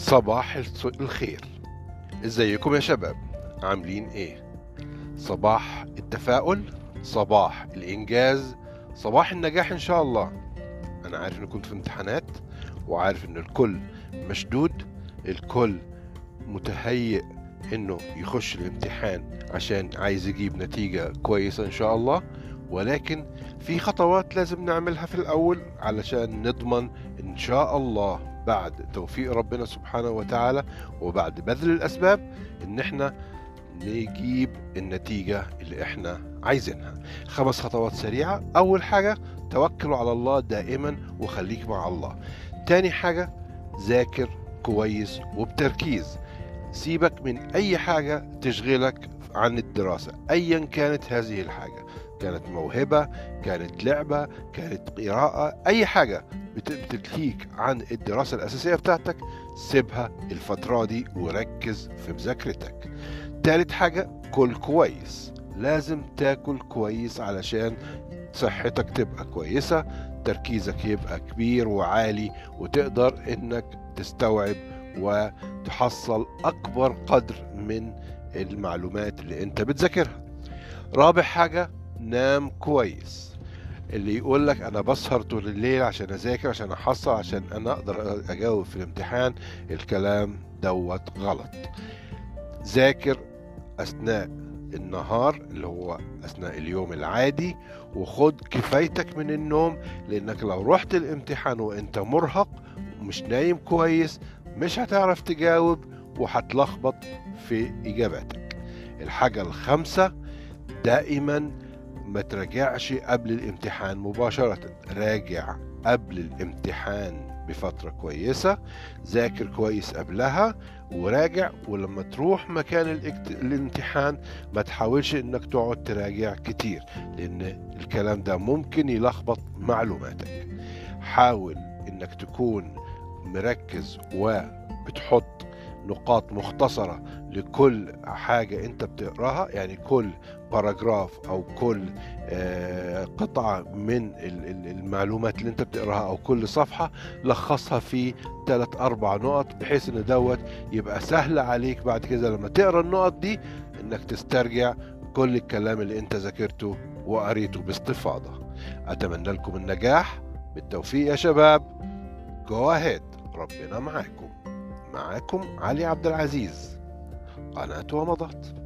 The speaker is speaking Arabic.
صباح الخير. إزيكم يا شباب؟ عاملين إيه؟ صباح التفاؤل صباح الإنجاز صباح النجاح إن شاء الله. أنا عارف ان كنت في امتحانات وعارف إن الكل مشدود الكل متهيئ إنه يخش الامتحان عشان عايز يجيب نتيجة كويسة إن شاء الله. ولكن في خطوات لازم نعملها في الأول علشان نضمن إن شاء الله. بعد توفيق ربنا سبحانه وتعالى وبعد بذل الأسباب إن إحنا نجيب النتيجة اللي إحنا عايزينها. خمس خطوات سريعة. أول حاجة توكلوا على الله دائما وخليك مع الله. تاني حاجة ذاكر كويس وبتركيز. سيبك من أي حاجة تشغلك عن الدراسة ايا كانت هذه الحاجة. كانت موهبة كانت لعبة كانت قراءة أي حاجة بت- بتلهيك عن الدراسة الأساسية بتاعتك سيبها الفترة دي وركز في مذاكرتك. تالت حاجة كل كويس. لازم تاكل كويس علشان صحتك تبقى كويسة تركيزك يبقى كبير وعالي وتقدر إنك تستوعب وتحصل أكبر قدر من المعلومات اللي أنت بتذاكرها. رابع حاجة نام كويس. اللي يقول لك أنا بسهر طول الليل عشان أذاكر عشان أحصل عشان أنا أقدر أجاوب في الامتحان الكلام دوت غلط. ذاكر أثناء النهار اللي هو أثناء اليوم العادي وخد كفايتك من النوم لأنك لو رحت الامتحان وأنت مرهق ومش نايم كويس مش هتعرف تجاوب وهتلخبط في إجاباتك. الحاجة الخامسة دائما ما تراجعش قبل الامتحان مباشرة راجع قبل الامتحان بفترة كويسة ذاكر كويس قبلها وراجع ولما تروح مكان. الامتحان ما تحاولش انك تقعد تراجع كتير لأن الكلام ده ممكن يلخبط معلوماتك حاول إنك تكون مركز وبتحط نقاط مختصرة لكل حاجة أنت بتقراها يعني كل باراجراف أو كل آه، قطعة من ال- ال- المعلومات اللي أنت بتقراها أو كل صفحة لخصها في ثلاث أربع نقط بحيث إن دوت يبقى سهل عليك بعد كده لما تقرأ النقط دي إنك تسترجع كل الكلام اللي أنت ذاكرته وقريته باستفاضة. أتمنى لكم النجاح. بالتوفيق يا شباب. جو اهيد ربنا معاكم. معاكم علي عبد العزيز. قناة ومضت.